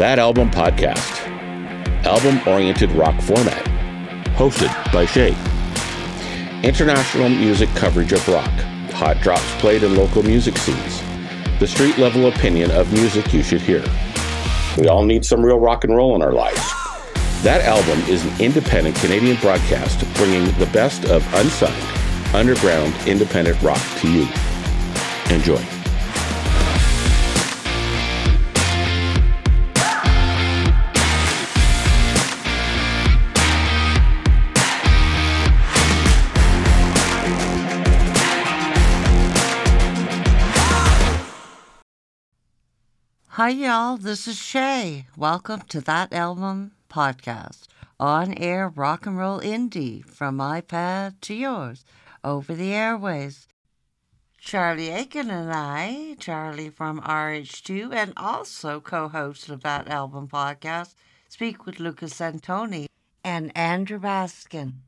That Album Podcast, album oriented rock format, hosted by Shay. International music coverage of rock, hot drops played in local music scenes, the street level opinion of music you should hear. We all need some real rock and roll in our lives. That album is an independent Canadian broadcast bringing the best of unsigned, underground, independent rock to you. Enjoy. Hi, y'all. This is Shay. Welcome to That Album Podcast. On air rock and roll indie from my pad to yours over the airways. Charlie Aiken and I, Charlie from RH2, and also co host of That Album Podcast, speak with Lucas Antoni and Andrew Baskin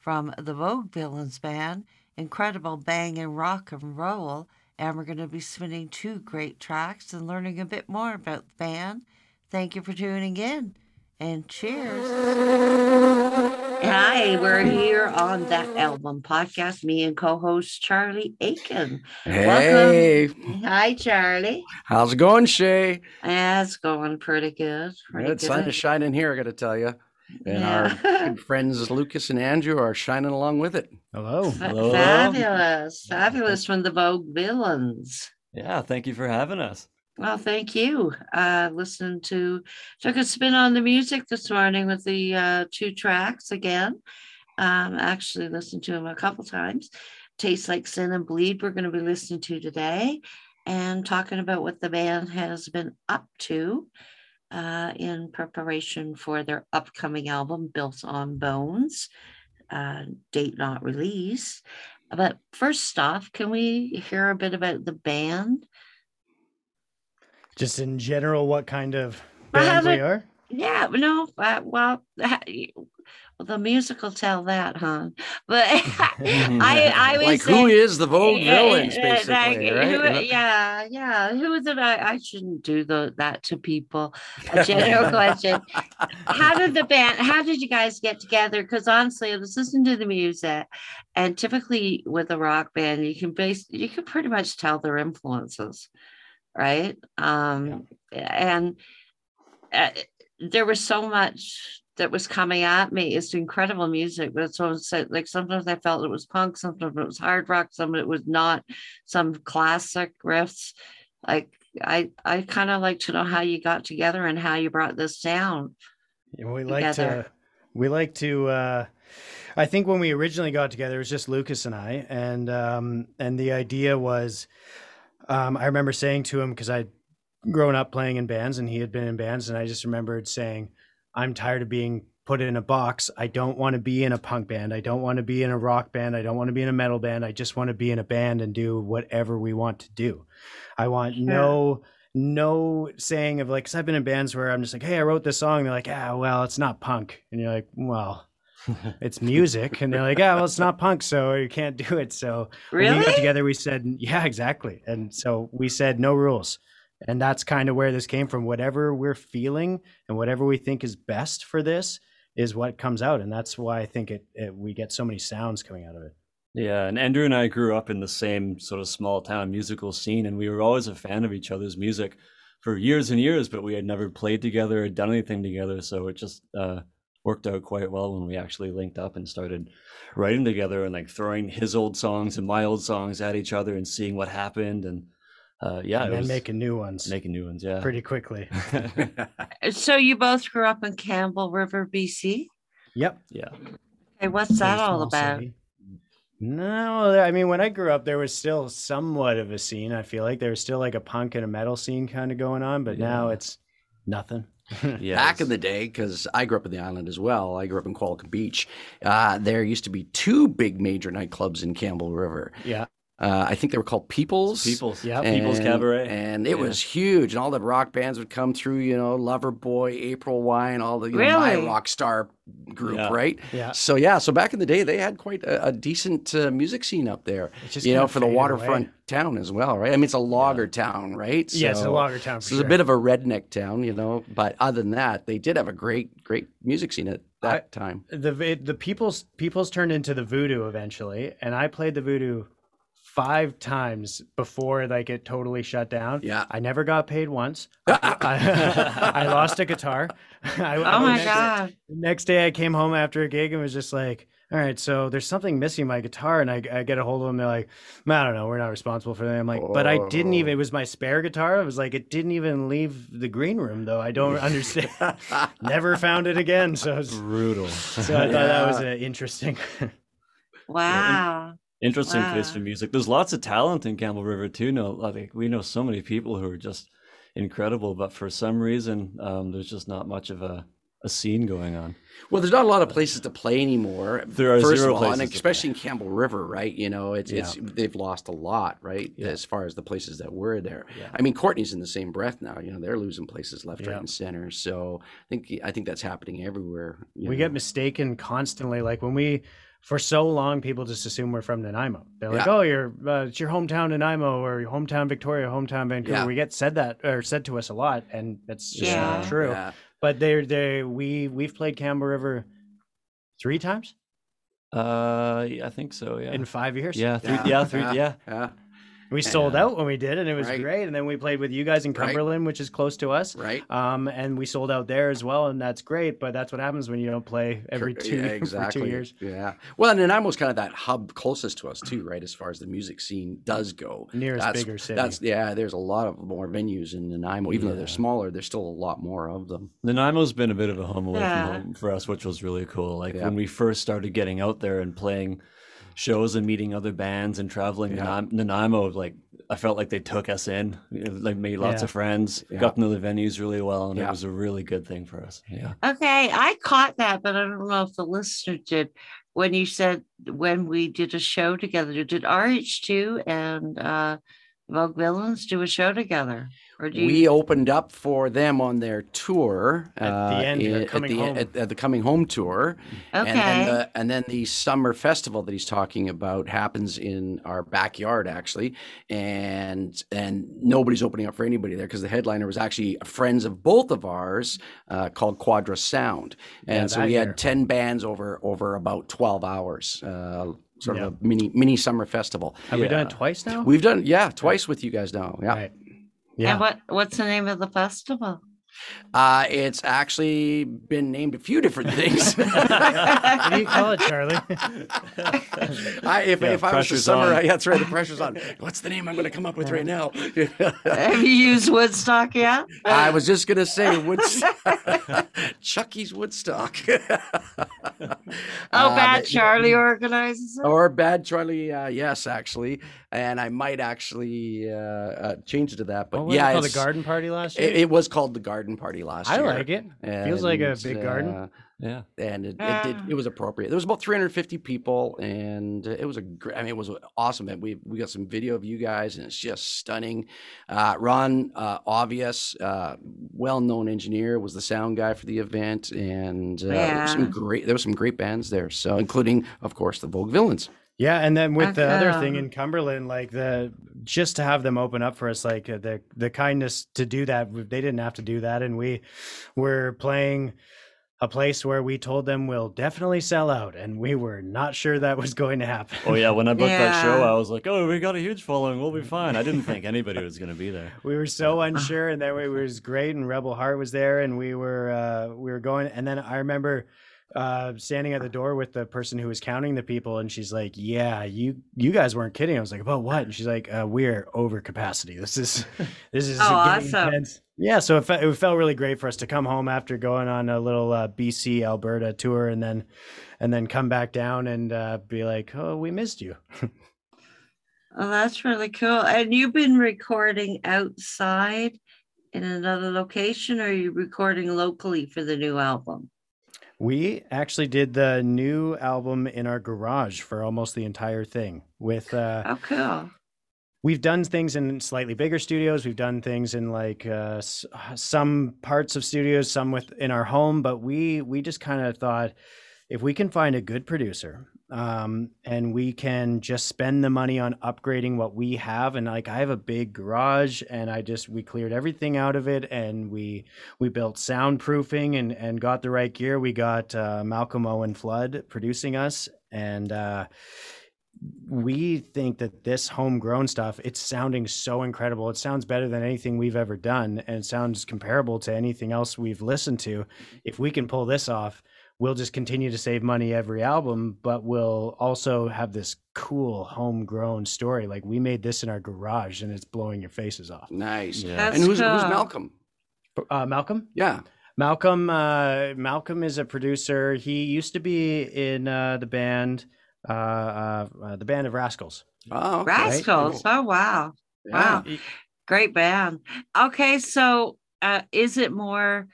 from the Vogue Villains Band, incredible banging rock and roll and we're going to be spinning two great tracks and learning a bit more about the band. Thank you for tuning in and cheers. Hi, we're here on that album podcast. Me and co-host Charlie Aiken. Hey, Welcome. Hi, Charlie. how's it going, Shay? Yeah, it's going pretty good. Pretty Good sun is shining here, I got to tell you. And Yeah. our good friends Lucas and Andrew are shining along with it. Hello. Hello. Fabulous, fabulous from the Vogue Villains. Yeah, thank you for having us. Well, thank you. Uh, listening to took a spin on the music this morning with the uh, two tracks again. Um, actually listened to them a couple times. Tastes like sin and bleed. We're going to be listening to today, and talking about what the band has been up to uh, in preparation for their upcoming album, Built on Bones. Uh, date not released. But first off, can we hear a bit about the band? Just in general, what kind of band we are? Yeah, no, uh, well, the music will tell that, huh? But I, I was like, who is the Vogue Yeah, villains, yeah, basically, like, right? who- yeah, yeah. Who is it? I, I shouldn't do the, that to people. A general question. How did the band? How did you guys get together? Because honestly, I was listening to the music, and typically with a rock band, you can base, you can pretty much tell their influences, right? Um, and uh, there was so much that was coming at me. is incredible music, but it's so- like sometimes I felt it was punk, sometimes it was hard rock, some it was not, some classic riffs. Like I, I kind of like to know how you got together and how you brought this down. Yeah, We like Together. to. We like to. Uh, I think when we originally got together, it was just Lucas and I, and um, and the idea was, um, I remember saying to him because I'd grown up playing in bands and he had been in bands, and I just remembered saying, "I'm tired of being put in a box. I don't want to be in a punk band. I don't want to be in a rock band. I don't want to be in a metal band. I just want to be in a band and do whatever we want to do. I want no." no saying of like, cause I've been in bands where I'm just like, hey, I wrote this song. They're like, ah, well, it's not punk. And you're like, well, it's music. And they're like, ah, well, it's not punk, so you can't do it. So when we got together, we said, yeah, exactly. And so we said, no rules. And that's kind of where this came from. Whatever we're feeling and whatever we think is best for this is what comes out. And that's why I think it, it we get so many sounds coming out of it. Yeah, and Andrew and I grew up in the same sort of small town musical scene, and we were always a fan of each other's music for years and years, but we had never played together or done anything together. So it just uh, worked out quite well when we actually linked up and started writing together and like throwing his old songs and my old songs at each other and seeing what happened. And uh, yeah, and then was making new ones making new ones. Yeah, pretty quickly. So you both grew up in Campbell River, BC. Yep. yeah. Okay, what's that Pretty all about? city. No, I mean when I grew up, there was still somewhat of a scene. I feel like there was still like a punk and a metal scene kind of going on, but now it's nothing. Yeah, Back in the day, because I grew up in the island as well, I grew up in Qualicum Beach. Uh, there used to be two big major nightclubs in Campbell River. yeah, Uh, I think they were called Peoples. People's, Yep. People's Cabaret. and it Yeah. was huge, and all the rock bands would come through. You know, Loverboy, April Wine, all the you know, my Really? rock star group, Yeah. right? Yeah. So yeah, so back in the day, they had quite a, a decent uh, music scene up there. It just You know, for the waterfront away. town as well, right? I mean, it's a logger town, right? Yeah, it's a logger town for so it's a bit of a redneck town, you know. But other than that, they did have a great, great music scene at that time. the it, the people's people's turned into the voodoo eventually, and I played the voodoo five times before like it totally shut down. Yeah. I never got paid once. I, I lost a guitar. I, Oh I- my next, god. Next day, I came home after a gig and was just like, "All right, so there's something missing my guitar," and I, I get a hold of them. They're like, "I don't know, we're not responsible for that." I'm like, "But I didn't even. It was my spare guitar. I was like, it didn't even leave the green room, though. I don't understand. Never found it again. So, it's- brutal. so I thought that was uh, interesting. Wow. Interesting place for music. There's lots of talent in Campbell River too. No, like we know so many people who are just incredible, but for some reason, um, there's just not much of a, a scene going on. Well, there's not a lot of places to play anymore. There are first zero of all, and places to especially in Campbell River, right? You know, it's it's they've lost a lot, right? Yeah. As far as the places that were there. Yeah. I mean, Courtenay's in the same breath now. You know, they're losing places left, Yeah. right, and center. So I think I think that's happening everywhere. we know. get mistaken constantly. Like when we, for so long, people just assume we're from Nanaimo. They're like, Yeah. "Oh, you're uh, it's your hometown Nanaimo or your hometown Victoria, hometown Vancouver." Yeah. We get said that or said to us a lot, and that's just not true. Yeah. But they're they we we've played Campbell River three times Uh, I think so. Yeah, in five years. yeah, three, yeah, three, yeah. yeah, we sold Yeah. out when we did, and it was Right. great. And then we played with you guys in Right. Cumberland, which is close to us. right. Um, and we sold out there as well, and that's great. But that's what happens when you don't play every two yeah, for exactly. two years. Yeah. Well, and Nanaimo's kind of that hub closest to us too, right? As far as the music scene does go. Nearest that's, bigger city. That's yeah. There's a lot of more venues in Nanaimo, even though they're smaller. There's still a lot more of them. Nanaimo's been a bit of a home away Yeah. from home for us, which was really cool. Like Yeah. when we first started getting out there and playing shows and meeting other bands and traveling Yeah. Nanim- Nanaimo, like I felt like they took us in, you like made lots Yeah. of friends, Yeah. got to know the venues really well, and Yeah. it was a really good thing for us. Yeah. Okay, I caught that, but I don't know if the listener did. When you said when we did a show together, did RH2 and uh, Vogue Villains do a show together? Or do you? We opened up for them on their tour At the uh, end, in- at coming the, home. At, at the coming home tour, okay. and then the, and then the summer festival that he's talking about happens in our backyard actually, and and nobody's opening up for anybody there because the headliner was actually friends of both of ours uh, called Quadra Sound, and Yeah, so we year. had ten bands over over about twelve hours. Uh, Sort Yeah. of a mini mini summer festival. Have we done it twice now? We've done yeah twice with you guys now. Yeah, Right. Yeah. And what what's the name of the festival? Uh, it's actually been named a few different things. what do you call it, Charlie? I, if, Yeah, if I was to pressure's summarize, on. yeah, that's right. The pressure's on. What's the name I'm going to come up with right now? Have you used Woodstock yet? I was just going to say Woodstock. Chucky's Woodstock. Oh, Uh, Bad but- Charlie organizes it. Or Bad Charlie, uh, yes, actually. And I might actually uh, uh, change it to that. But what was yeah, it called the garden party last year? It, it was called the Garden Party last I year. I like it. Feels like a And, big garden. uh, Yeah. and it, it Ah. did it was appropriate. There was about 350 people, and it was a great. I mean, it was awesome. event. We we got some video of you guys, and it's just stunning. Uh, Ron, uh, obvious, uh, well-known engineer, was the sound guy for the event, and uh, there some great. There was some great bands there, so including, of course, the Vogue Villains. Yeah, and then with the other thing in Cumberland, like the just to have them open up for us, like uh, the the kindness to do that, they didn't have to do that, and we were playing a place where we told them we'll definitely sell out, and we were not sure that was going to happen. Oh yeah, when I booked that show, I was like, "Oh, we got a huge following. We'll be fine." I didn't think anybody was going to be there. we were so unsure, and then it was great, and Rebel Heart was there, and we were uh, we were going, and then I remember uh standing at the door with the person who was counting the people and she's like yeah you you guys weren't kidding i was like about what and she's like uh, we're over capacity this is this is Oh, awesome. intense. yeah so it, fe- it felt really great for us to come home after going on a little uh, bc alberta tour and then and then come back down and uh, be like oh we missed you Oh, that's really cool. And you've been recording outside in another location, or are you recording locally for the new album? We actually did the new album in our garage for almost the entire thing. With uh, oh, cool. We've done things in slightly bigger studios. We've done things in like uh, s- some parts of studios, some with in our home. But we we just kind of thought if we can find a good producer um, and we can just spend the money on upgrading what we have. And like i have a big garage and i just we cleared everything out of it and we we built soundproofing and and got the right gear. We got uh, malcolm owen flood producing us. And uh, we think that this homegrown stuff it's sounding so incredible. It sounds better than anything we've ever done and it sounds comparable to anything else we've listened to. If we can pull this off we'll just continue to save money every album, but we'll also have this cool homegrown story. Like we made this in our garage and it's blowing your faces off. Nice. Yeah. And who's, who's. Malcolm? Uh, Malcolm? Yeah. Malcolm, uh, Malcolm is a producer. He used to be in uh, the band, uh, uh, uh, the band of Rascals. Oh, okay. Rascals. Cool. Oh, wow. Yeah. Wow. Great band. Okay, so uh, is it more?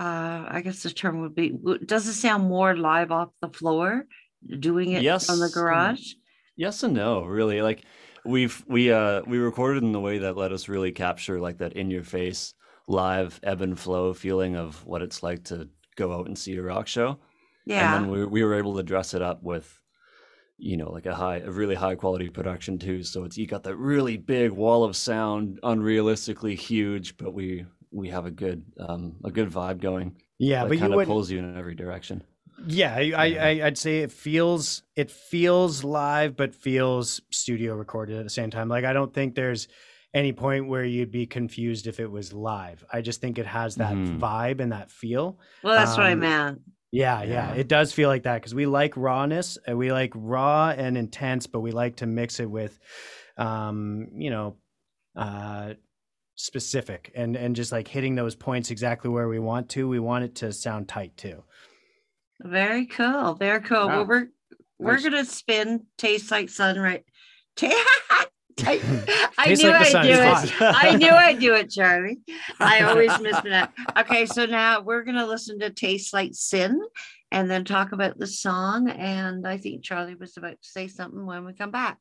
Uh, I guess the term would be. Does it sound more live off the floor, doing it Yes. from the garage? Yes and no, really. Like we've we uh we recorded in the way that let us really capture like that in your face live ebb and flow feeling of what it's like to go out and see a rock show. Yeah. And then we we were able to dress it up with you know like a high a really high quality production too. So it's you got that really big wall of sound, unrealistically huge, but we we have a good um a good vibe going. Yeah, that but you kind of pulls you in every direction. Yeah, I, I, I- I'd say it feels it feels live, but feels studio recorded at the same time. Like I don't think there's any point where you'd be confused if it was live. I just think it has that Mhm. vibe and that feel. well, that's what I um, meant. Yeah, yeah, Yeah. it does feel like that because we like rawness and we like raw and intense, but we like to mix it with, um, you know, uh, specific and and just like hitting those points exactly where we want to. We want it to sound tight too. Very cool. Very cool. Wow. Well, we're we're Nice. gonna spin "Taste Like Sunrise." Ta- I, I knew like I'd do it. I knew I'd do it, Charlie. I always miss that. Okay, so now we're gonna listen to "Taste Like Sin," and then talk about the song. And I think Charlie was about to say something when we come back.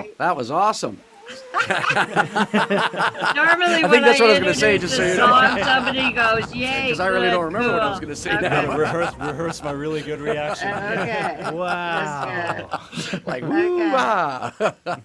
Wow, that was awesome. Normally, I when think that's I what I was gonna say, just so the you know. song, somebody goes, "Yay!" Because I really don't remember what I was going to say Okay. now. rehearse, rehearse my really good reaction. Okay. Wow. Like, Okay. woo ah.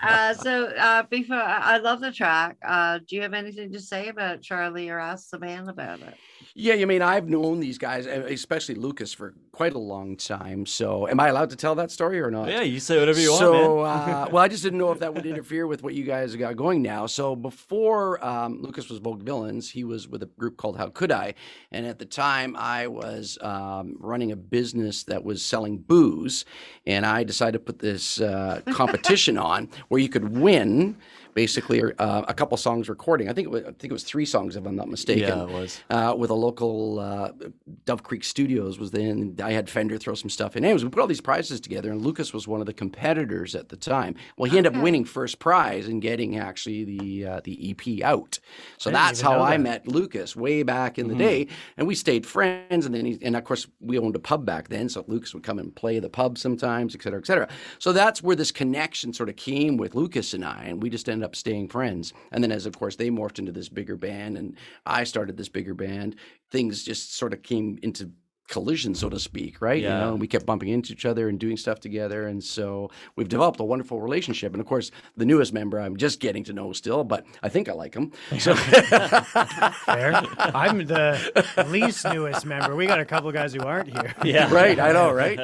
Uh, so uh, before I I love the track. Uh, do you have anything to say about Charlie or ask the band about it? Yeah, I mean, I've known these guys, especially Lucas, for quite a long time. So, am I allowed to tell that story or not? Yeah, you say whatever you so, want, man. uh, well, I just didn't know if that would interfere with what you guys got going now. So, before um, Lucas was Vogue Villains, he was with a group called How Could I? And at the time, I was um, running a business that was selling booze, and I decided to put this uh, competition on where you could win. Basically, uh, a couple songs recording. I think it was, I think it was three songs, if I'm not mistaken Yeah, it was. uh, with a local uh, Dove Creek Studios was then I had Fender throw some stuff in. Anyways, we put all these prizes together, and Lucas was one of the competitors at the time. Well, he ended up winning first prize and getting actually the uh, the EP out. So I that's how I that. met Lucas way back in the day, and we stayed friends. And then he, and of course we owned a pub back then, so Lucas would come and play the pub sometimes, et cetera, et cetera. So that's where this connection sort of came with Lucas and I, and we just ended up staying friends. And then as of course they morphed into this bigger band, and I started this bigger band, things just sort of came into collision, so to speak, right? You Yeah. know, and we kept bumping into each other and doing stuff together, and so we've developed a wonderful relationship. And of course, the newest member I'm just getting to know still, but I think I like him. So Fair. I'm the least newest member. We got a couple guys who aren't here. Yeah. right, I know, right?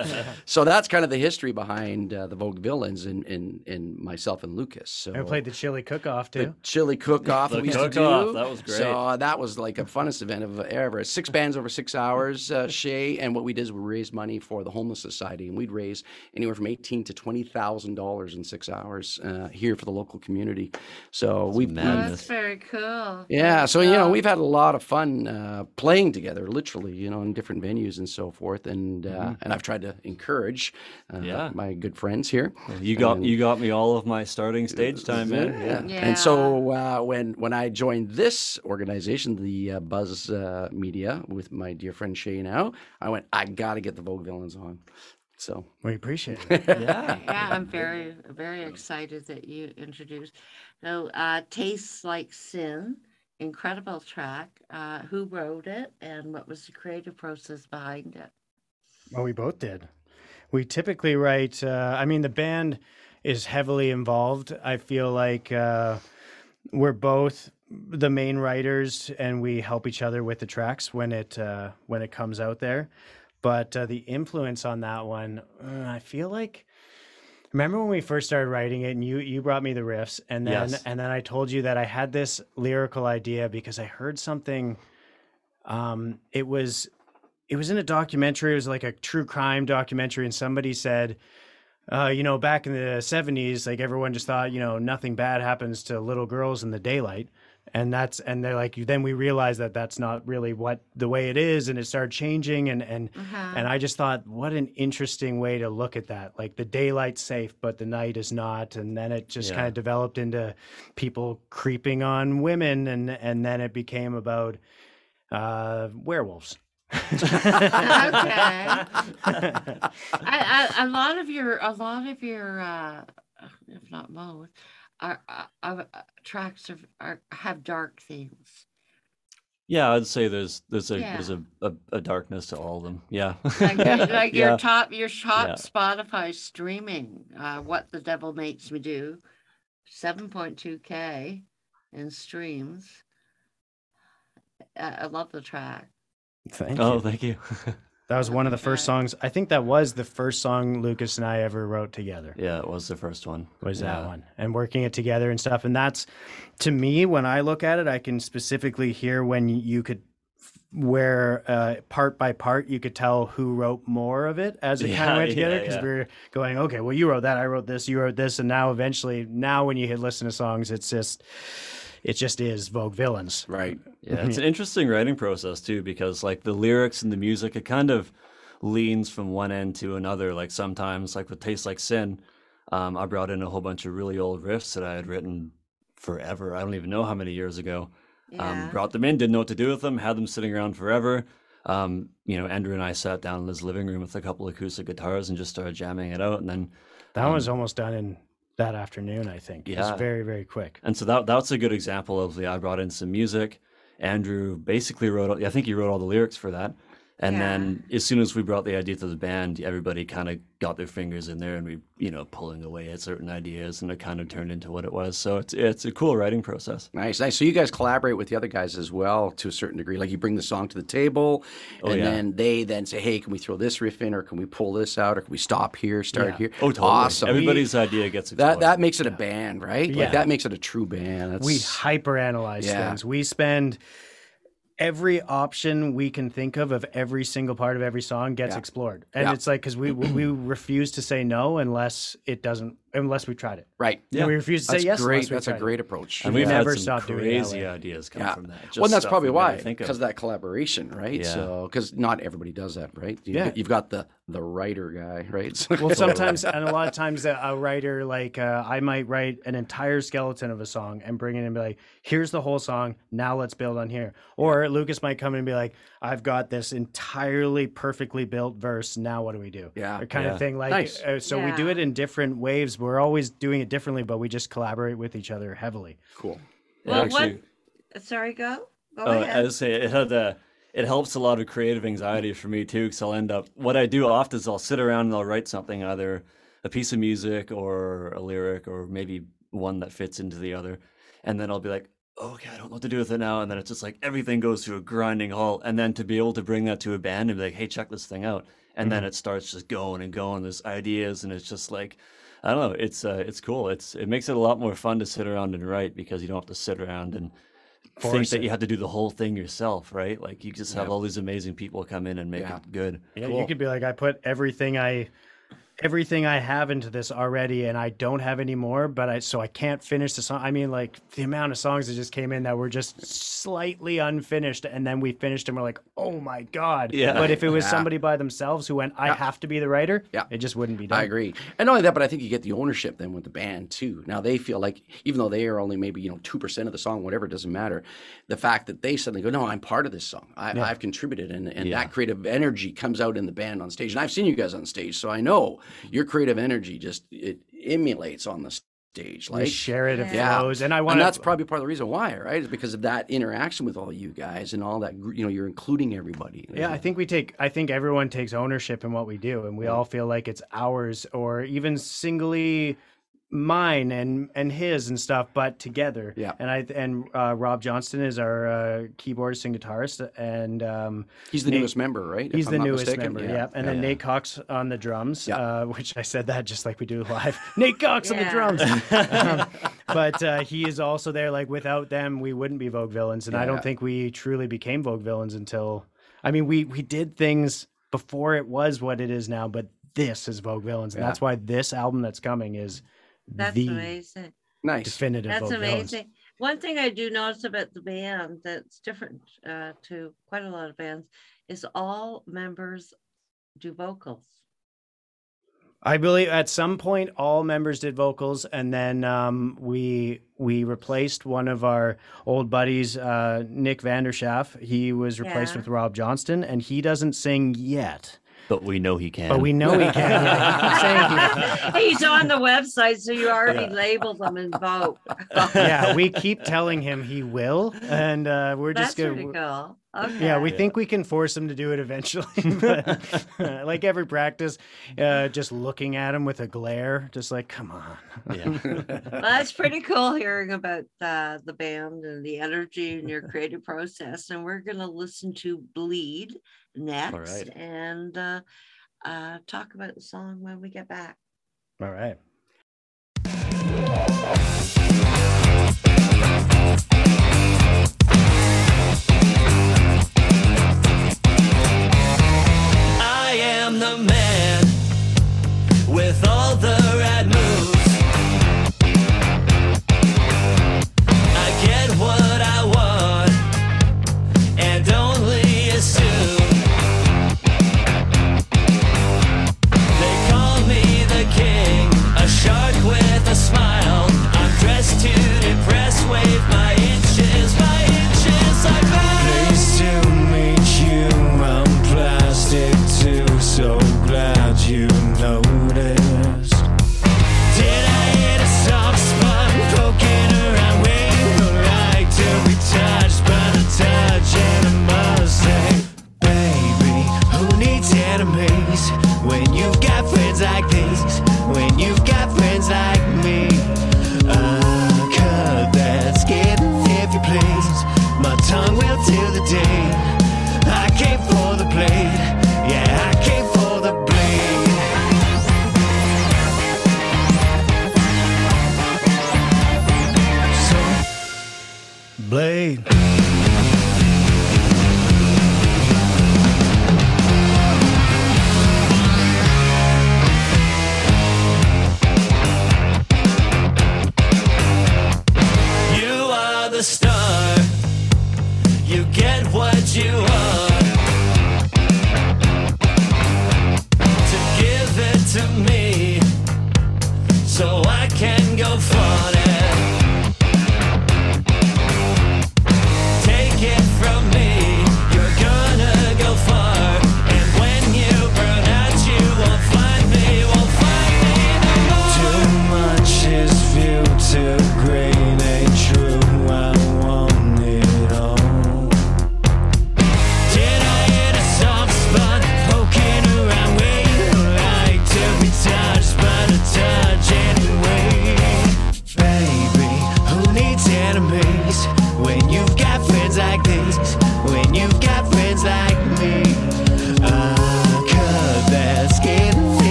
so that's kind of the history behind uh, the Vogue Villains and, and and myself and Lucas. So I played the chili cook-off the chili cook-off The that we used to do. that was great. So uh, that was like a funnest event of ever. Six bands over six hours, uh, Shay. And what we did is we raised money for the homeless society, and we'd raise anywhere from eighteen to twenty thousand dollars in six hours uh, here for the local community. So we've Oh, madness. that's very cool. yeah, Very so you know we've had a lot of fun uh, playing together, literally, you know, in different venues and so forth, and uh, and I've tried to encourage uh, Yeah. my good friends here. You got And- you got me all of my starting stage time, man. Yeah. Yeah. And so uh, when when I joined this organization, the uh, Buzz uh, Media, with my dear friend Shay now, I went, I got to get the Vogue Villains on. So We appreciate it. Yeah. yeah, I'm very, very excited that you introduced. So, uh, Tastes Like Sin, incredible track. Uh, who wrote it and what was the creative process behind it? Well, we both did. We typically write. Uh, I mean, the band is heavily involved. I feel like uh, we're both the main writers, and we help each other with the tracks when it uh, when it comes out there. But uh, the influence on that one, uh, I feel like. Remember when we first started writing it, and you you brought me the riffs, and then Yes. and then I told you that I had this lyrical idea because I heard something. Um, it was it was in a documentary. It was like a true crime documentary, and somebody said, uh, you know, back in the '70s, like everyone just thought, you know, nothing bad happens to little girls in the daylight, and that's and they're like, then we realized that that's not really what the way it is, and it started changing, and and Uh-huh. and I just thought, what an interesting way to look at that. Like the daylight's safe, but the night is not, and then it just Yeah. kind of developed into people creeping on women, and and then it became about uh, werewolves. okay. I, I, a lot of your, a lot of your, uh, if not most, are, uh, uh, tracks are, are have dark themes. Yeah, I'd say there's there's a Yeah. there's a, a, a darkness to all of them. Yeah. like, like your Yeah. top your top Yeah. Spotify streaming, uh, what the devil makes me do, seven point two k in streams. I, I love the track. Thank Oh, you. thank you. That was one of the first Okay. songs. I think that was the first song Lucas and I ever wrote together. yeah, it was the first one. Was that one and working it together and stuff. And that's to me when I look at it, I can specifically hear when you could where uh, part by part you could tell who wrote more of it as it kind of went together because yeah. we were going okay well you wrote that i wrote this you wrote this and now eventually now when you hit listen to songs it's just it just is vogue villains right. Yeah, it's an interesting writing process too because like the lyrics and the music, it kind of leans from one end to another. Like sometimes, like with "Taste Like Sin," um, I brought in a whole bunch of really old riffs that I had written forever. I don't even know how many years ago. Um, brought them in, didn't know what to do with them, had them sitting around forever. Um, you know, Andrew and I sat down in his living room with a couple acoustic guitars and just started jamming it out. And then that one was almost done in that afternoon. I think it was very very quick. And so that that's a good example of the I brought in some music. Andrew basically wrote. I think he wrote all the lyrics for that. And then as soon as we brought the idea to the band, everybody kind of got their fingers in there, and we, you know, pulling away at certain ideas, and it kind of turned into what it was. So it's it's a cool writing process. Nice, nice. So you guys collaborate with the other guys as well to a certain degree. Like you bring the song to the table, Oh, and yeah. then they then say, "Hey, can we throw this riff in, or can we pull this out, or can we stop here, start Yeah. here?" Oh, totally. Awesome. Everybody's idea gets that explored. that makes it a band, right? Yeah. Like that makes it a true band. That's, we hyper analyze Yeah. things. We spend every option we can think of of every single part of every song gets Yeah. explored. And Yeah. it's like cuz we we refuse to say no unless it doesn't unless we tried it. right. And we refuse to That's say yes great. unless we That's a tried it. great approach. and we we've never had some stopped doing crazy ideas come Yeah. from that. well, Just and that's probably why, think of. because of that collaboration, right? Yeah. So, because not everybody does that, right? You, Yeah. You've got the the writer guy, right? So- Well, sometimes and a lot of times a, a writer like uh, I might write an entire skeleton of a song and bring it in and be like, "Here's the whole song. Now let's build on here." Or Lucas might come in and be like, "I've got this entirely perfectly built verse. Now what do we do?" Yeah. Or kind Yeah. of thing. Like, Nice. uh, so we do it in different waves. We're always doing it differently, but we just collaborate with each other heavily. cool. Well, actually- what? Sorry, go. Go Oh, ahead. I was say it had a, it helps a lot of creative anxiety for me too, because I'll end up what I do often is I'll sit around and I'll write something, either a piece of music or a lyric or maybe one that fits into the other, and then I'll be like, okay, I don't know what to do with it now, and then it's just like everything goes to a grinding halt, and then to be able to bring that to a band and be like, hey, check this thing out, and then mm-hmm. it starts just going and going. There's ideas, and it's just like. I don't know. It's uh, it's cool. It's it makes it a lot more fun to sit around and write because you don't have to sit around and think Force that it. you have to do the whole thing yourself, right? Like you just have all these amazing people come in and make Yeah. it good. Yeah, Cool. you could be like, I put everything I everything I have into this already and I don't have any more, but I so I can't finish the song. I mean, like the amount of songs that just came in that were just slightly unfinished and then we finished and we're like, oh my God. Yeah. But if it was Yeah. somebody by themselves who went, I have to be the writer, Yeah. it just wouldn't be done. I agree. And not only that, but I think you get the ownership then with the band too. Now they feel like even though they are only maybe, you know, two percent of the song, whatever, it doesn't matter. The fact that they suddenly go, No, I'm part of this song. I, I've contributed and, and Yeah. that creative energy comes out in the band on stage. And I've seen you guys on stage, so I know Mm-hmm. your creative energy just it emulates on the stage. We Like share it, it Yeah. flows. And I want and that's probably part of the reason why, right? Is because of that interaction with all you guys and all that. You know, you're including everybody. Yeah, I think we take. I think everyone takes ownership in what we do, and we mm-hmm. all feel like it's ours, or even singly mine and and his and stuff, but together. Yeah. And I and uh, Rob Johnston is our uh, keyboardist and guitarist, and um, he's the Nate- newest member, right? If he's I'm the newest mistaken. member. Yeah. And then Yeah. Nate Cox on the drums, Yeah. uh, which I said that just like we do live. Nate Cox on the drums. Um, but uh, he is also there. Like without them, we wouldn't be Vogue Villains, and I don't think we truly became Vogue Villains until. I mean, we we did things before it was what it is now, but this is Vogue Villains, and Yeah. that's why this album that's coming is That's the amazing. Nice. definitive That's Vogue Villains. amazing. One thing I do notice about the band that's different uh, to quite a lot of bands is all members do vocals. I believe at some point all members did vocals, and then um, we we replaced one of our old buddies, uh, Nick Vanderschaff. He was replaced Yeah. with Rob Johnston, and he doesn't sing yet, But we know he can. but we know he can. Yeah, he's He's on the website, so you already labeled them and vote. yeah, we keep telling him he will, and uh, we're That's just gonna. pretty cool. Okay. Yeah, we think we can force him to do it eventually. but like every practice, uh, just looking at him with a glare, just like, come on. Yeah. Well, that's pretty cool hearing about uh, the band and the energy and your creative process. And we're going to listen to Bleed next right. and uh, uh, talk about the song when we get back. All right. I am the man with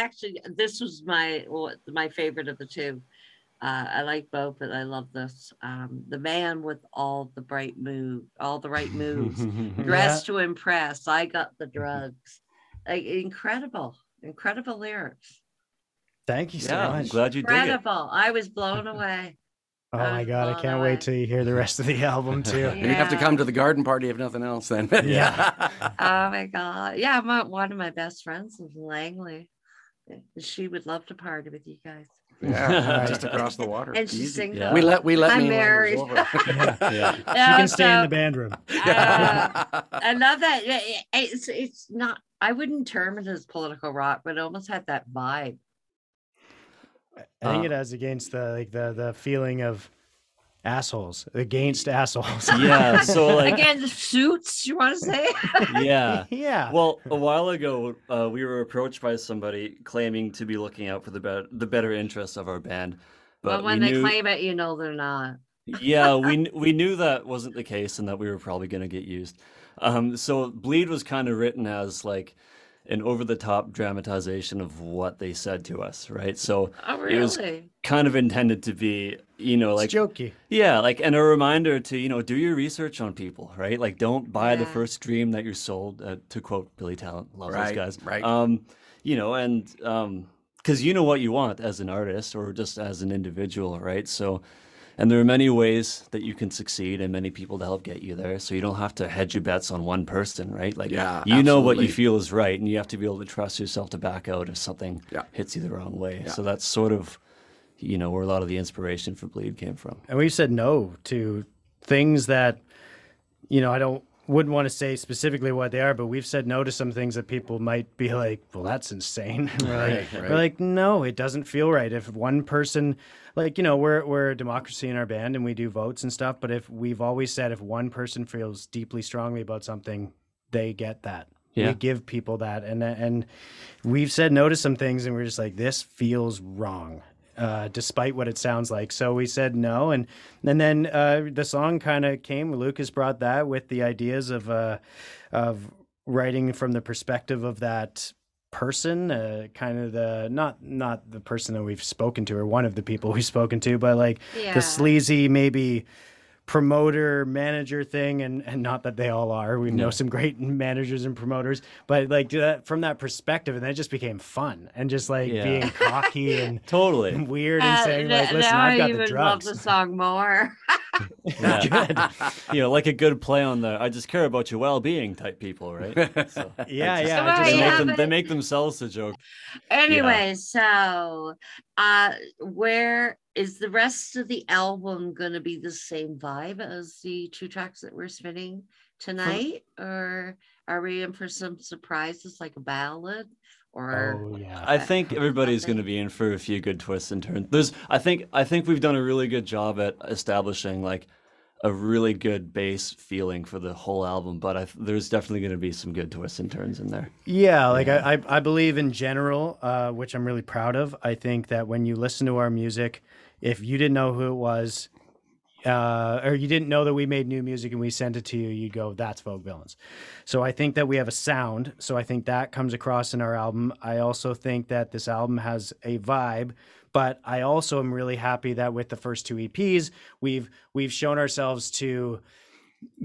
actually this was my my favorite of the two uh, i like both but i love this um, the man with all the bright move all the right moves dressed to impress i got the drugs like incredible incredible lyrics Thank you so yeah, I'm much. glad you dig it. incredible i was blown away Oh my god, I can't away. wait till you hear the rest of the album too. You have to come to the garden party if nothing else. Then. Yeah. oh my god yeah my, one of my best friends is in langley she would love to party with you guys yeah, just across the water. and she's Easy. single Yeah. We let we let I'm me married. over. Yeah. She can stay in the band room. Uh, I love that. Yeah, yeah, It's it's not. I wouldn't term it as political rock, but it almost had that vibe. I think Uh, it has against the like the the feeling of assholes against assholes. Yeah. So like, Again, the suits. You want to say? yeah. yeah. Well, a while ago, uh, we were approached by somebody claiming to be looking out for the better the better interests of our band. but But when they knew, claim it, you know they're not. yeah, we we knew that wasn't the case, and that we were probably going to get used. Um, so bleed was kind of written as like an over the top dramatization of what they said to us, right? So Oh, it was kind of intended to be, you know, like it's jokey. Yeah, like and a reminder to you know do your research on people, right? Like don't buy the first dream that you're sold. Uh, to quote Billy Talent, love Right, those guys, right. Um, you know, and um, because you know what you want as an artist or just as an individual, right? So, and there are many ways that you can succeed and many people to help get you there. So you don't have to hedge your bets on one person, right? Like Yeah, you know what you feel is right, and you have to be able to trust yourself to back out if something Yeah. hits you the wrong way. Yeah. So that's sort of you know where a lot of the inspiration for Bleed came from. And we've said no to things that, you know, I don't wouldn't want to say specifically what they are, but we've said no to some things that people might be like, well, that's insane. we're, like, Right, right. we're like, no, it doesn't feel right. If one person, like, you know, we're we're a democracy in our band and we do votes and stuff, but if we've always said if one person feels deeply strongly about something, they get that. Yeah. We give people that, and and we've said no to some things, and we're just like, this feels wrong, uh, despite what it sounds like. So we said no, and and then uh, the song kind of came. Lucas brought that with the ideas of uh, of writing from the perspective of that person, uh, kind of the not not the person that we've spoken to or one of the people we've spoken to, but like Yeah. the sleazy maybe promoter manager thing and and not that they all are we know some great managers and promoters but like that from that perspective and then it just became fun and just like Yeah. being cocky and Totally. weird and Uh, saying n- like listen i've I got even the love the song more. Yeah. you know, like a good play on the "I just care about your well-being" type people, right? So yeah just- yeah Well, just they, yeah, make them, they make themselves the joke. anyway, so uh where is the rest of the album going to be the same vibe as the two tracks that we're spinning tonight? Or are we in for some surprises like a ballad or oh yeah. I think everybody's going to be in for a few good twists and turns. There's, I think, I think we've done a really good job at establishing like a really good bass feeling for the whole album, but I, there's definitely going to be some good twists and turns in there. Yeah, like I, I, I believe in general, uh, which I'm really proud of. I think that when you listen to our music, if you didn't know who it was, uh, or you didn't know that we made new music and we sent it to you, you'd go, "That's Vogue Villains." So I think that we have a sound. So I think that comes across in our album. I also think that this album has a vibe. But I also am really happy that with the first two EPs, we've we've shown ourselves to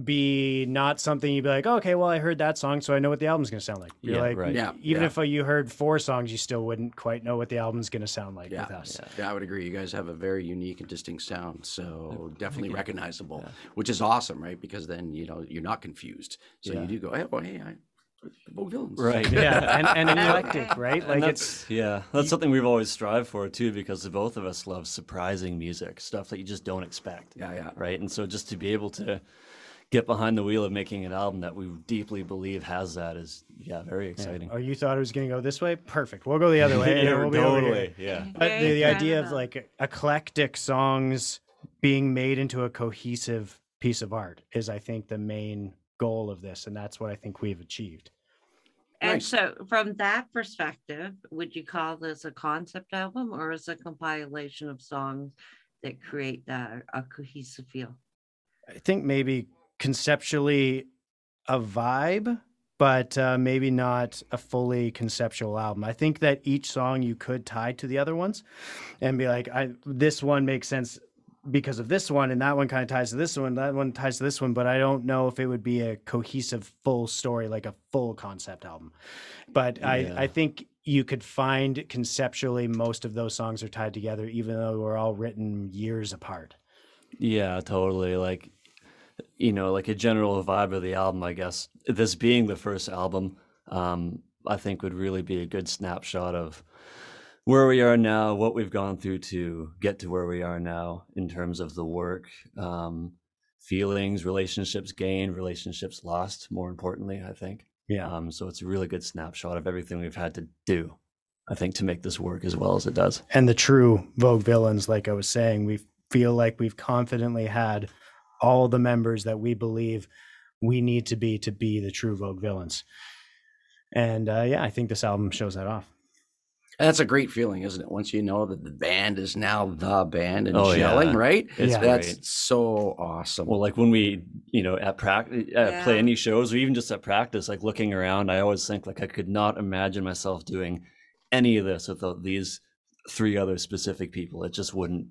be not something you'd be like, okay, well, I heard that song, so I know what the album's going to sound like. You're Yeah, like, right. Yeah, even yeah. if uh, you heard four songs, you still wouldn't quite know what the album's going to sound like Yeah, with us. yeah, I would agree. You guys have a very unique and distinct sound, so definitely recognizable, which is awesome, right? Because then you know you're not confused, so Yeah. you do go, "Hey, well, hey, I, Vogue Villains." Right. Yeah, and, and eclectic, right? And Like that's- it's yeah, that's something we've always strived for too, because the both of us love surprising music, stuff that you just don't expect. Yeah, yeah. Right, and so just to be able to get behind the wheel of making an album that we deeply believe has that is yeah, very exciting. oh, you thought it was going to go this way? Perfect. We'll go the other way. yeah, we'll be over here. totally. Yeah. But the, the idea of like eclectic songs being made into a cohesive piece of art is, I think, the main goal of this, and that's what I think we've achieved. And so, from that perspective, would you call this a concept album or is it a compilation of songs that create that a cohesive feel? I think maybe conceptually a vibe, but uh, maybe not a fully conceptual album. I think that each song you could tie to the other ones and be like, I this one makes sense because of this one, and that one kind of ties to this one, that one ties to this one, but I don't know if it would be a cohesive full story, like a full concept album. But Yeah. I, I think you could find conceptually most of those songs are tied together, even though we're all written years apart. Yeah, totally. Like, you know, like a general vibe of the album, I guess. This being the first album, um, I think would really be a good snapshot of where we are now, what we've gone through to get to where we are now in terms of the work, um, feelings, relationships gained, relationships lost, more importantly, I think. Yeah. Um, so it's a really good snapshot of everything we've had to do, I think, to make this work as well as it does. and the true Vogue villains, like I was saying, we feel like we've confidently had all the members that we believe we need to be to be the true Vogue villains. And uh, yeah, I think this album shows that off. And that's a great feeling, isn't it? Once you know that the band is now the band and Oh, yeah. gelling, right? It's Yeah. That's great. so awesome. Well, like when we, you know, at practice, uh, play any shows, or even just at practice, like looking around, I always think like I could not imagine myself doing any of this without these three other specific people. It just wouldn't,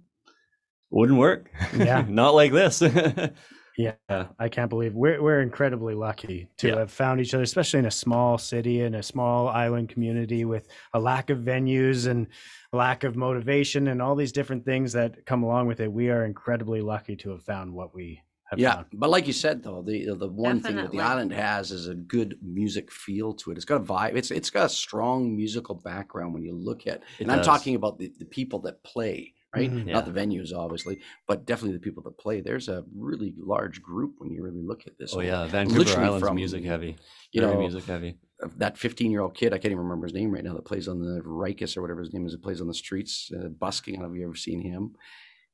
wouldn't work. Yeah. not like this. Yeah, I can't believe we're we're incredibly lucky to Yeah. have found each other, especially in a small city and a small island community with a lack of venues and lack of motivation and all these different things that come along with it. We are incredibly lucky to have found what we have yeah, found. but like you said though, the the one thing that the island has is a good music feel to it. It's got a vibe. It's it's got a strong musical background when you look at. It and I'm talking about the, the people that play, right? Mhm. Not the venues, obviously, but definitely the people that play. There's a really large group when you really look at this. oh yeah, Vancouver literally Island's from, music heavy. you Very know, music heavy. that 15 year old kid, I can't even remember his name right now, that plays on the Rikus or whatever his name is, that plays on the streets, uh, busking. I don't know if you've ever seen him.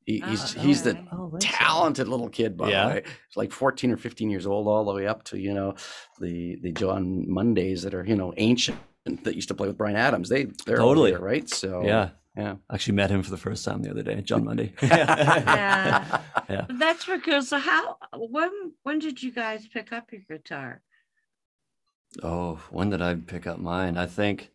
He, he's Oh, he's the. Oh, talented little kid, by Yeah. the way. He's like 14 or 15 years old, all the way up to, you know, the the John Mondays that are, you know, ancient that used to play with Bryan Adams. They, they're Totally. here, right? So, Yeah, yeah. actually met him for the first time the other day, John Monday. Yeah. Yeah. That's pretty cool. So, how, when, when did you guys pick up your guitar? Oh, when did I pick up mine? I think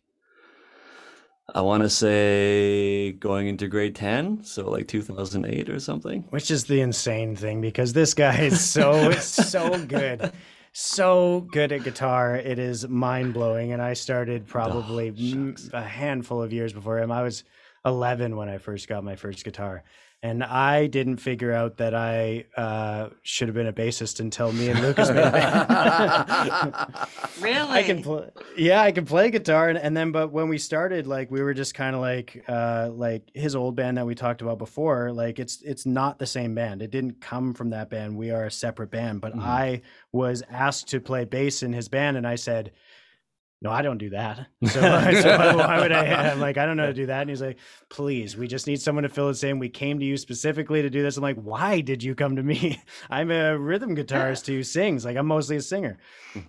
I want to say going into grade 10, so like 2008 or something. which is the insane thing because this guy is so so good so good at guitar it is mind-blowing and i started oh, probably m- shucks. a handful of years before him i was 11 when i first got my first guitar and i didn't figure out that i uh, should have been a bassist until me and lucas made a band Really? I can play. Yeah, I can play guitar, and, and then but when we started, like we were just kind of like, uh, like his old band that we talked about before. Like it's it's not the same band. It didn't come from that band. We are a separate band. But Mhm. I was asked to play bass in his band, and I said, no, I don't do that. So, so why, would I? I'm like, I don't know how to do that. And he's like, please, we just need someone to fill the same. We came to you specifically to do this. I'm like, why did you come to me? I'm a rhythm guitarist who sings. Like, I'm mostly a singer.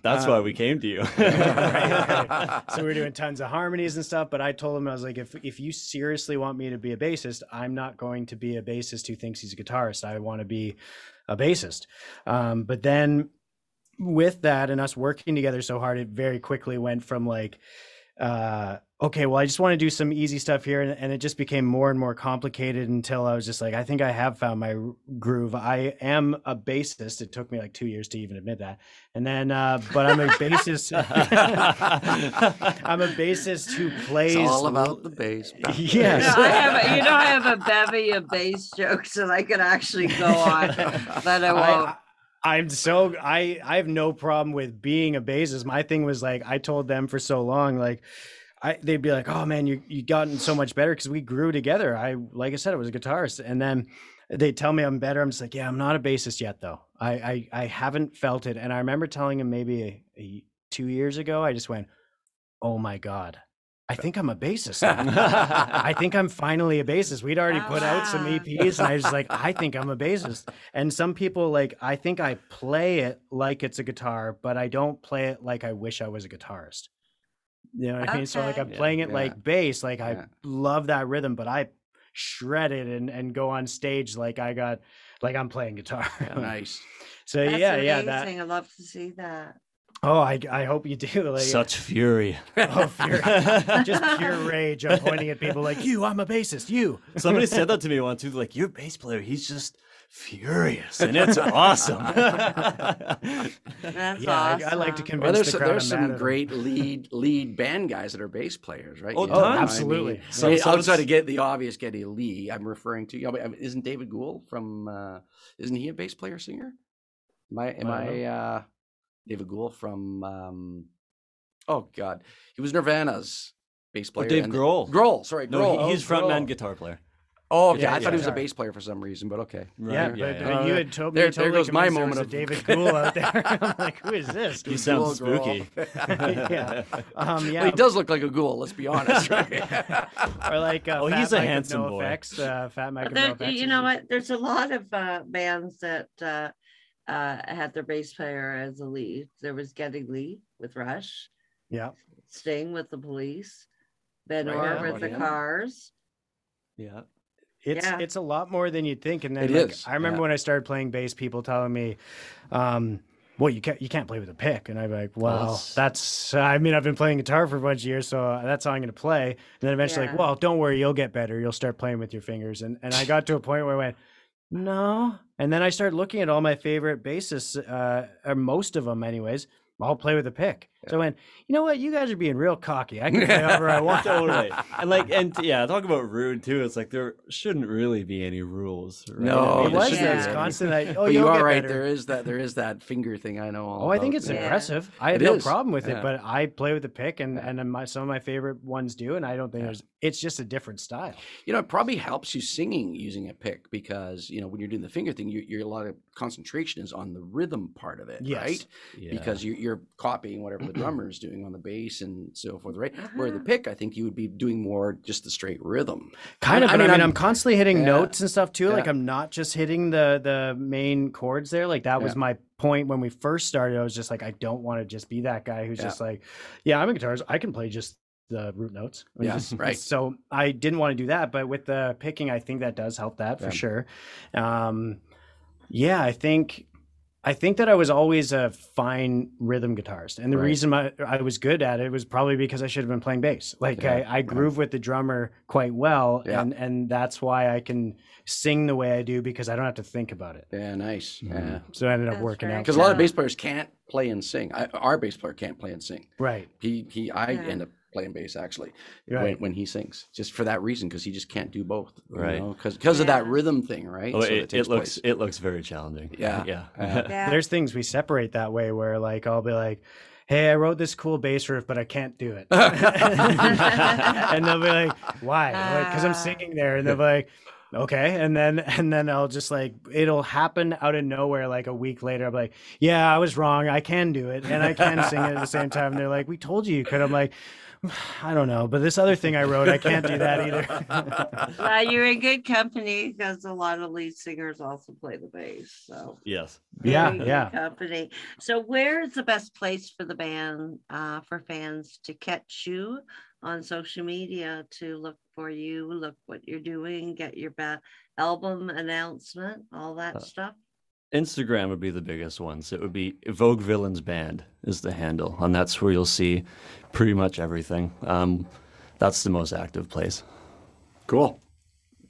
That's Uh, why we came to you. right, right. So we were doing tons of harmonies and stuff. But I told him I was like, if if you seriously want me to be a bassist, I'm not going to be a bassist who thinks he's a guitarist. I want to be a bassist. Um, but then with that and us working together so hard, it very quickly went from like, uh, okay, well, I just want to do some easy stuff here, and, and it just became more and more complicated until I was just like, I think I have found my groove. I am a bassist. It took me like two years to even admit that, and then, uh, but I'm a bassist. I'm a bassist who plays. It's all about the bass. Yes. You know, I have a, you know, I have a bevy of bass jokes that I could actually go on, but I won't. I, I'm so I I have no problem with being a bassist. My thing was like I told them for so long like I they'd be like, "Oh man, you you gotten so much better because we grew together." I like I said, I was a guitarist, and then they tell me I'm better. I'm just like, "Yeah, I'm not a bassist yet, though. I I, I haven't felt it." And I remember telling him maybe a, a, two years ago, I just went, "Oh my god." I think I'm a bassist. I think I'm finally a bassist. We'd already put out some Ah. EPs, and I was like, I think I'm a bassist. And some people like, I think I play it like it's a guitar, but I don't play it like I wish I was a guitarist. You know what I mean? So like I'm Yeah, playing it yeah. like bass, like I love that rhythm, but I shred it and and go on stage like I got like I'm playing guitar. nice. so That's yeah, amazing. yeah. That. I love to see that. Oh, I I hope you do. Like, Such fury. oh, pure, just pure rage. I'm pointing at people like you. I'm a bassist. You. Somebody said that to me once. Too, like, your bass player, he's just furious, and it's awesome. That's Yeah, I, awesome. I like to convince Well, there's the some, crowd there's I'm some great lead lead band guys that are bass players, right? Oh, You know, tons. I absolutely. mean, Some- I mean, some- outside to get the obvious Geddy Lee, I'm referring to. I mean, isn't David Gould from? Uh, isn't he a bass player singer? Am I? Am I I? Uh, David Gould from? Um, oh God, he was Nirvana's bass Oh, player. Dave and- Grohl. Grohl, sorry, No, Grohl. he, he's Oh, frontman guitar player. Oh, okay. Yeah, I thought he was a bass player for some reason, but okay. Yeah, Right, but, yeah, but yeah. you had told me There- you there totally goes my convinced there moment of- David Gould out there. I'm like, who is this? You sound Grohl, spooky. Grohl. yeah, um, Well, yeah. he does look like a ghoul. Let's be honest, right? Or like, uh, Oh, Fat he's a Mike of handsome no boy. Effects, uh, Fat Mike there, no effects. you know what? There's a lot of uh, bands that uh, uh, had their bass player as a lead. There was Geddy Lee with Rush, Yeah, Sting with the Police, Ben Right, Orr yeah, with the yeah. Cars. Yeah. it's Yeah. it's a lot more than you'd think. And then It like, is, I remember yeah. when I started playing bass, people telling me, um, "Well, you can't you can't play with a pick," and I'm like, "Well, that's- that's, I mean, I've been playing guitar for a bunch of years, so that's how I'm going to play." And then eventually, Yeah. like, "Well, don't worry, you'll get better. You'll start playing with your fingers." And and I got to a point where I went. No. And then I start looking at all my favorite bassists, uh, or most of them, anyways. I'll play with a pick. So I went, you know what? You guys are being real cocky. I can play however I want. totally. And like, and yeah, talk about rude too. It's like there shouldn't really be any rules. Right? No, I mean, It was. shouldn't It be was constant. Like, oh, but you'll you are get right. better. There is that. There is that finger thing. I know. All Oh, I think it's Yeah. impressive. I have It no is. problem with Yeah. it, but I play with the pick, and Yeah. and uh, my, some of my favorite ones do, and I don't think Yeah. there's. It's just a different style. You know, it probably helps you singing using a pick because you know when you're doing the finger thing, you, you're a lot of concentration is on the rhythm part of it, Yes. right? Yeah. Because you're, you're copying whatever the drummer is doing on the bass and so forth, right? Where the Uh-huh. pick, I think you would be doing more just the straight rhythm. Kind of, I but I mean, mean, I'm- I'm, constantly hitting Yeah. notes and stuff too. Like I'm not just hitting the the main chords there. Like that was Yeah. my point when we first started. I was just like, I don't want to just be that guy who's Yeah. just like, yeah, I'm a guitarist. I can play just the root notes. I mean, Yeah, just- right. So I didn't want to do that, but with the picking, I think that does help that for sure. Um, yeah, I think. I think that I was always a fine rhythm guitarist, and the Right. reason I, I was good at it was probably because I should have been playing bass. Like Yeah, I, I yeah. groove with the drummer quite well, Yeah. and and that's why I can sing the way I do because I don't have to think about it. Yeah, nice. Mhm. Yeah. So I ended up That's working very out. Because a lot of bass players can't play and sing. I, our bass player can't play and sing. Right, He he. I Yeah. end up playing bass actually when, right. when he sings, just for that reason, because he just can't do both. Right. Because because of that rhythm thing, right? Oh, So it, it looks place. it looks very challenging. Yeah. Yeah. Yeah. Yeah. There's things we separate that way where like I'll be like, "Hey, I wrote this cool bass riff, but I can't do it," and they'll be like, "Why?" Because I'm Ah. singing there, and they'll be like. okay and then and then i'll just like it'll happen out of nowhere like a week later i'm like yeah i was wrong i can do it and i can sing it at the same time and they're like we told you you could i'm like i don't know but this other thing i wrote i can't do that either well, you're in good company because a lot of lead singers also play the bass. So Yes. yeah very good yeah company. So where is the best place for the band uh, for fans to catch you on social media to look for you, look what you're doing, get your ba- album announcement, all that Uh, stuff? Instagram would be the biggest ones. It would be Vogue Villains Band is the handle, and that's where you'll see pretty much everything. Um, that's the most active place. Cool.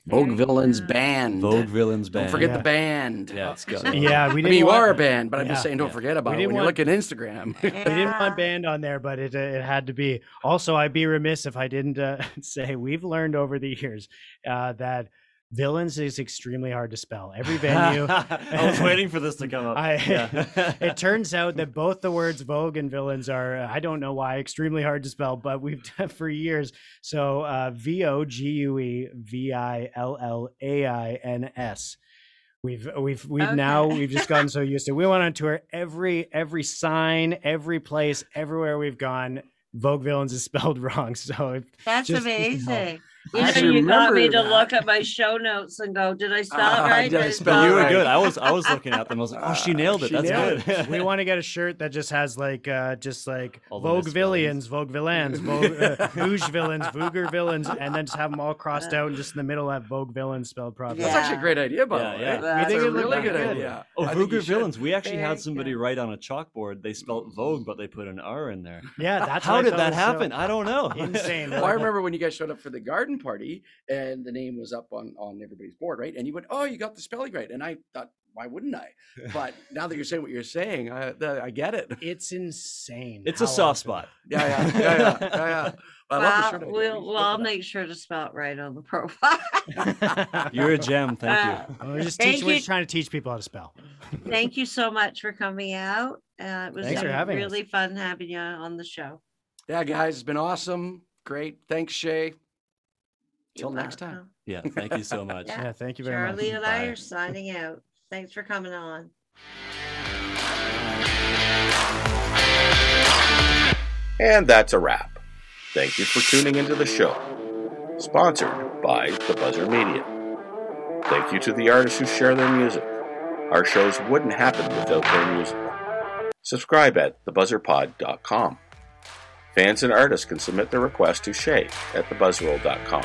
Vogue Villains. Band. Vogue Villains Band. Don't forget Yeah. the band. Yeah, it's got yeah we I didn't mean, you want, are a band, but I'm just saying, don't Yeah. forget about it didn't when you look at Instagram. we didn't Yeah. want band on there, but it uh, it had to be. Also, I'd be remiss if I didn't uh, say we've learned over the years uh, that villains is extremely hard to spell. Every venue. I was waiting for this to come up. I, yeah. it turns out that both the words Vogue and villains are, uh, I don't know why, extremely hard to spell, but we've done for years. So uh, V O G U E V I L L A I N S. We've we've we've now we've just gotten so used to. We went on tour every every sign, every place, everywhere we've gone. Vogue villains is spelled wrong. So That's just- amazing. I You know, you got me to that. look at my show notes and go, did I spell Ah, it right? did I I spell you were right. good. I was I was looking at them. I was like, oh, she nailed it. She That's nailed good. we want to get a shirt that just has like uh just like All Vogue villains, Vogue villains, Vogue uh, villains, Vougar villains, and then just have them all crossed out and just in the middle have Vogue villains spelled properly. That's actually a great idea, by Yeah, the way. yeah. We That's think a really good good. idea. Oh, I think you Vogue should. villains. We actually had somebody write on a chalkboard. They spelled Vogue, but they put an R in there. Yeah, that's How did that happen? I don't know. Insane. I remember when you guys showed up for the garden party and the name was up on, on everybody's board, right? And you went, "Oh, you got the spelling right," and I thought, "Why wouldn't I?" But now that you're saying what you're saying, I, the- I get it. It's insane. It's a soft often- spot. Yeah, yeah, yeah, yeah, yeah. yeah. I love the Well, shirt. We we'll, well, I'll make sure to spell it right on the profile. You're a gem. Thank Uh, you. We're just Thank teaching, we're just trying to teach people how to spell. Thank you so much for coming out. Uh, it was Thanks for uh, having us. really fun having you on the show. Yeah, guys, it's been awesome. Great. Thanks, Shay. Till You're next time. welcome. Yeah, thank you so much. Yeah. Yeah, thank you very Charlie much. and I are signing out. Thanks for coming on. And that's a wrap. Thank you for tuning into the show. Sponsored by The Buzzr Media. Thank you to the artists who share their music. Our shows wouldn't happen without their music. Subscribe at thebuzzrpod.com. Fans and artists can submit their requests to Shay at thebuzzroll.com.